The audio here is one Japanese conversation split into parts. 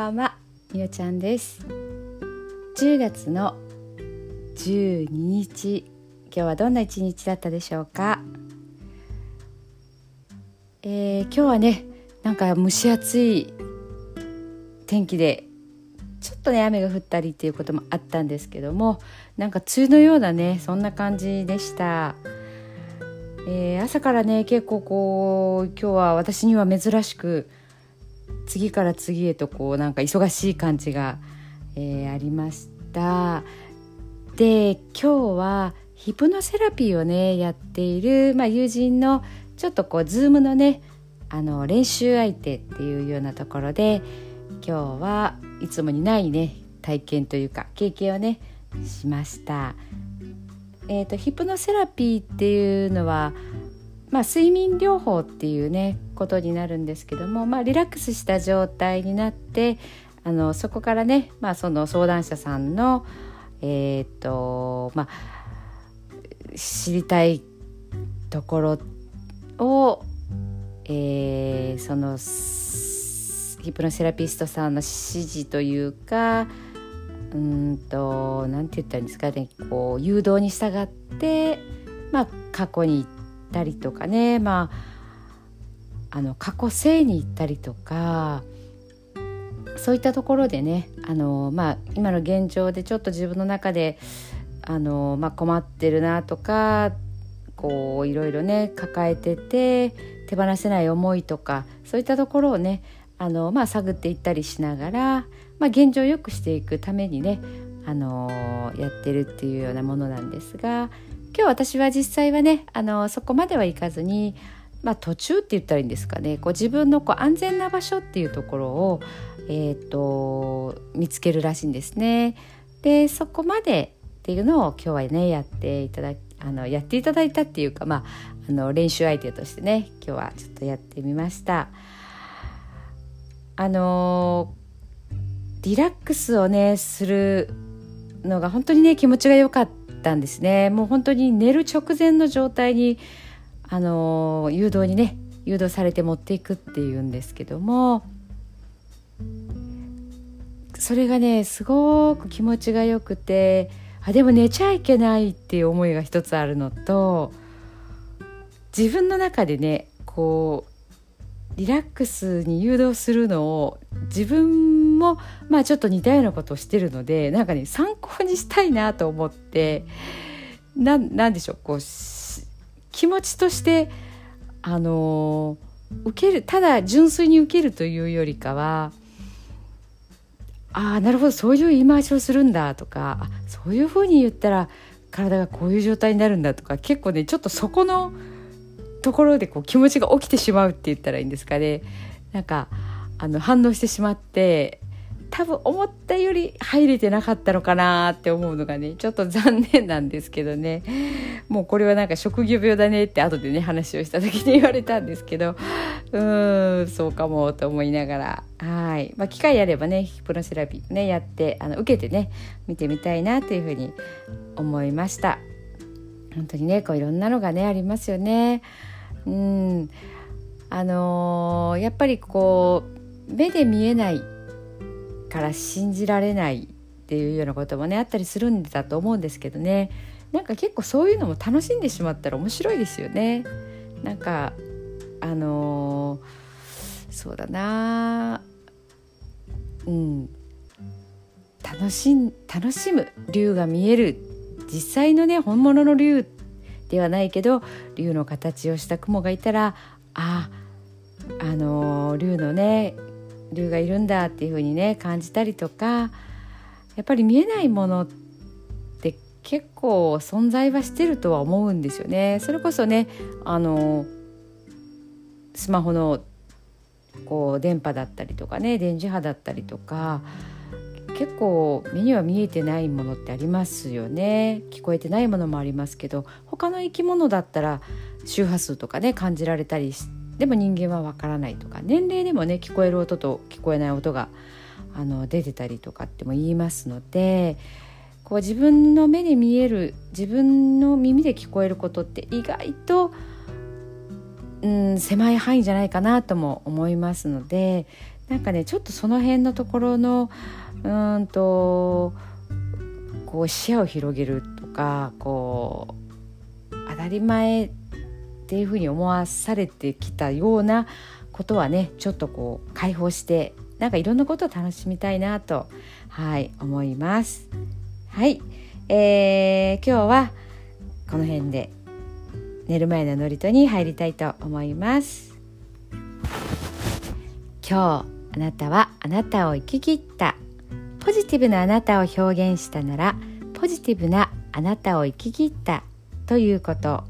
ばんはみおちゃんです。10月の12日今日はどんな一日だったでしょうか、えー、今日はねなんか蒸し暑い天気でちょっとね雨が降ったりっていうこともあったんですけどもなんか梅雨のようなねそんな感じでした、えー、朝からね結構こう今日は私には珍しく次から次へとこうなんか忙しい感じが、えー、ありましたで今日はヒプノセラピーをねやっている、まあ、友人のちょっとこうズームのねあの練習相手っていうようなところで今日はいつもにないね体験というか経験をねしました。えーと、とヒプノセラピーっていうのはまあ、睡眠療法っていうねことになるんですけども、まあ、リラックスした状態になってあのそこからね、まあ、その相談者さんのえ、ー、とまあ知りたいところを、えー、そのヒプノセラピストさんの指示というかうんと何て言ったらいいんですかねこう誘導に従って、まあ、過去に行ってったりとかね。まああの過去性に行ったりとかそういったところでねあの、まあ、今の現状でちょっと自分の中であの、まあ、困ってるなとかこういろいろね抱えてて手放せない思いとかそういったところをねあの、まあ、探っていったりしながら、まあ、現状を良くしていくためにねあのやってるっていうようなものなんですが今日私は実際はねあのそこまではいかずに、まあ、途中って言ったらいいんですかねこう自分のこう安全な場所っていうところを、えーと、見つけるらしいんですね。でそこまでっていうのを今日はねやっていただあのやっていただいたっていうか、まあ、あの練習相手としてね今日はちょっとやってみました。あのリラックスをねするのが本当にね気持ちが良かったんですね。もう本当に寝る直前の状態にあの誘導にね誘導されて持っていくっていうんですけどもそれがねすごく気持ちがよくてあでも寝ちゃいけないっていう思いが一つあるのと自分の中でねこうリラックスに誘導するのを自分もまあちょっと似たようなことをしてるのでなんかね参考にしたいなと思ってなんでしょうこう気持ちとしてあの受けるただ純粋に受けるというよりかはああなるほどそういう言い回しをするんだとかそういうふうに言ったら体がこういう状態になるんだとか結構ねちょっとそこのところでこう気持ちが起きてしまうって言ったらいいんですかね。なんかあの反応してしまって多分思ったより入れてなかったのかなって思うのがねちょっと残念なんですけどね。もうこれはなんか職業病だねって後でね話をした時に言われたんですけど。うーんそうかもと思いながら。はい、まあ、機会あればねヒプノセラピーねやってあの受けてね見てみたいなというふうに思いました。本当にねこういろんなのがねありますよね。うん。あのー、やっぱりこう目で見えないから信じられないっていうようなこともねあったりするんだと思うんですけどね。なんか結構そういうのも楽しんでしまったら面白いですよね。なんかあのー、そうだな。うん。楽しん楽しむ竜が見える。実際のね本物の竜ではないけど竜の形をした雲がいたらああのー、竜のね竜がいるんだっていう風にね感じたりとかやっぱり見えないものって結構存在はしてるとは思うんですよね。それこそねあのスマホのこう電波だったりとかね電磁波だったりとか結構目には見えてないものってありますよね聞こえてないものもありますけど他の生き物だったら周波数とかね感じられたりしてでも人間はわからないとか年齢でもね聞こえる音と聞こえない音があの出てたりとかっても言いますのでこう自分の目で見える自分の耳で聞こえることって意外と、うん、狭い範囲じゃないかなとも思いますのでなんかねちょっとその辺のところのうんとこう視野を広げるとかこう当たり前っていうふうに思わされてきたようなことはねちょっとこう解放してなんかいろんなことを楽しみたいなとはい思います。はい、えー、今日はこの辺で寝る前の祝詞に入りたいと思います。今日あなたはあなたを生き切った。ポジティブなあなたを表現したならポジティブなあなたを生き切ったということ。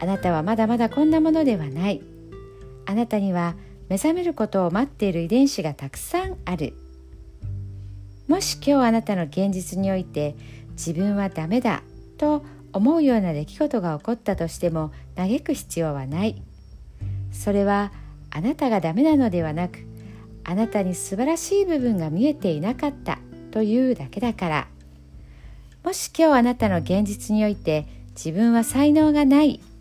あなたはまだまだこんなものではない。あなたには目覚めることを待っている遺伝子がたくさんある。もし今日あなたの現実において自分はダメだと思うような出来事が起こったとしても嘆く必要はない。それはあなたがダメなのではなくあなたに素晴らしい部分が見えていなかったというだけだから。もし今日あなたの現実において自分は才能がない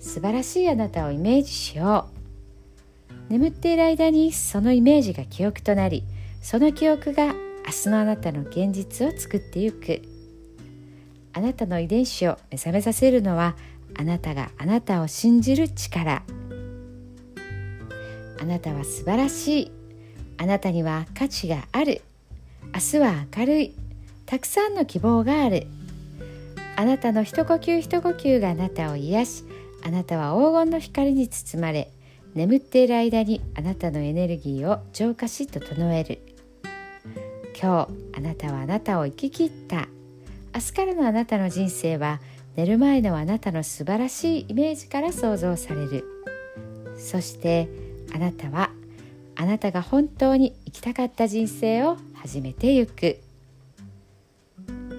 素晴らしいあなたをイメージしよう。眠っている間にそのイメージが記憶となりその記憶が明日のあなたの現実を作ってゆく。あなたの遺伝子を目覚めさせるのはあなたがあなたを信じる力。あなたは素晴らしい。あなたには価値がある。明日は明るい。たくさんの希望がある。あなたの一呼吸一呼吸があなたを癒しあなたは黄金の光に包まれ眠っている間にあなたのエネルギーを浄化し整える。今日あなたはあなたを生き切った。明日からのあなたの人生は寝る前のあなたの素晴らしいイメージから想像される。そしてあなたはあなたが本当に生きたかった人生を始めてゆく。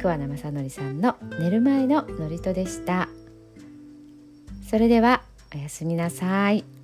桑名正則さんの寝る前の祝詞でした。それではおやすみなさい。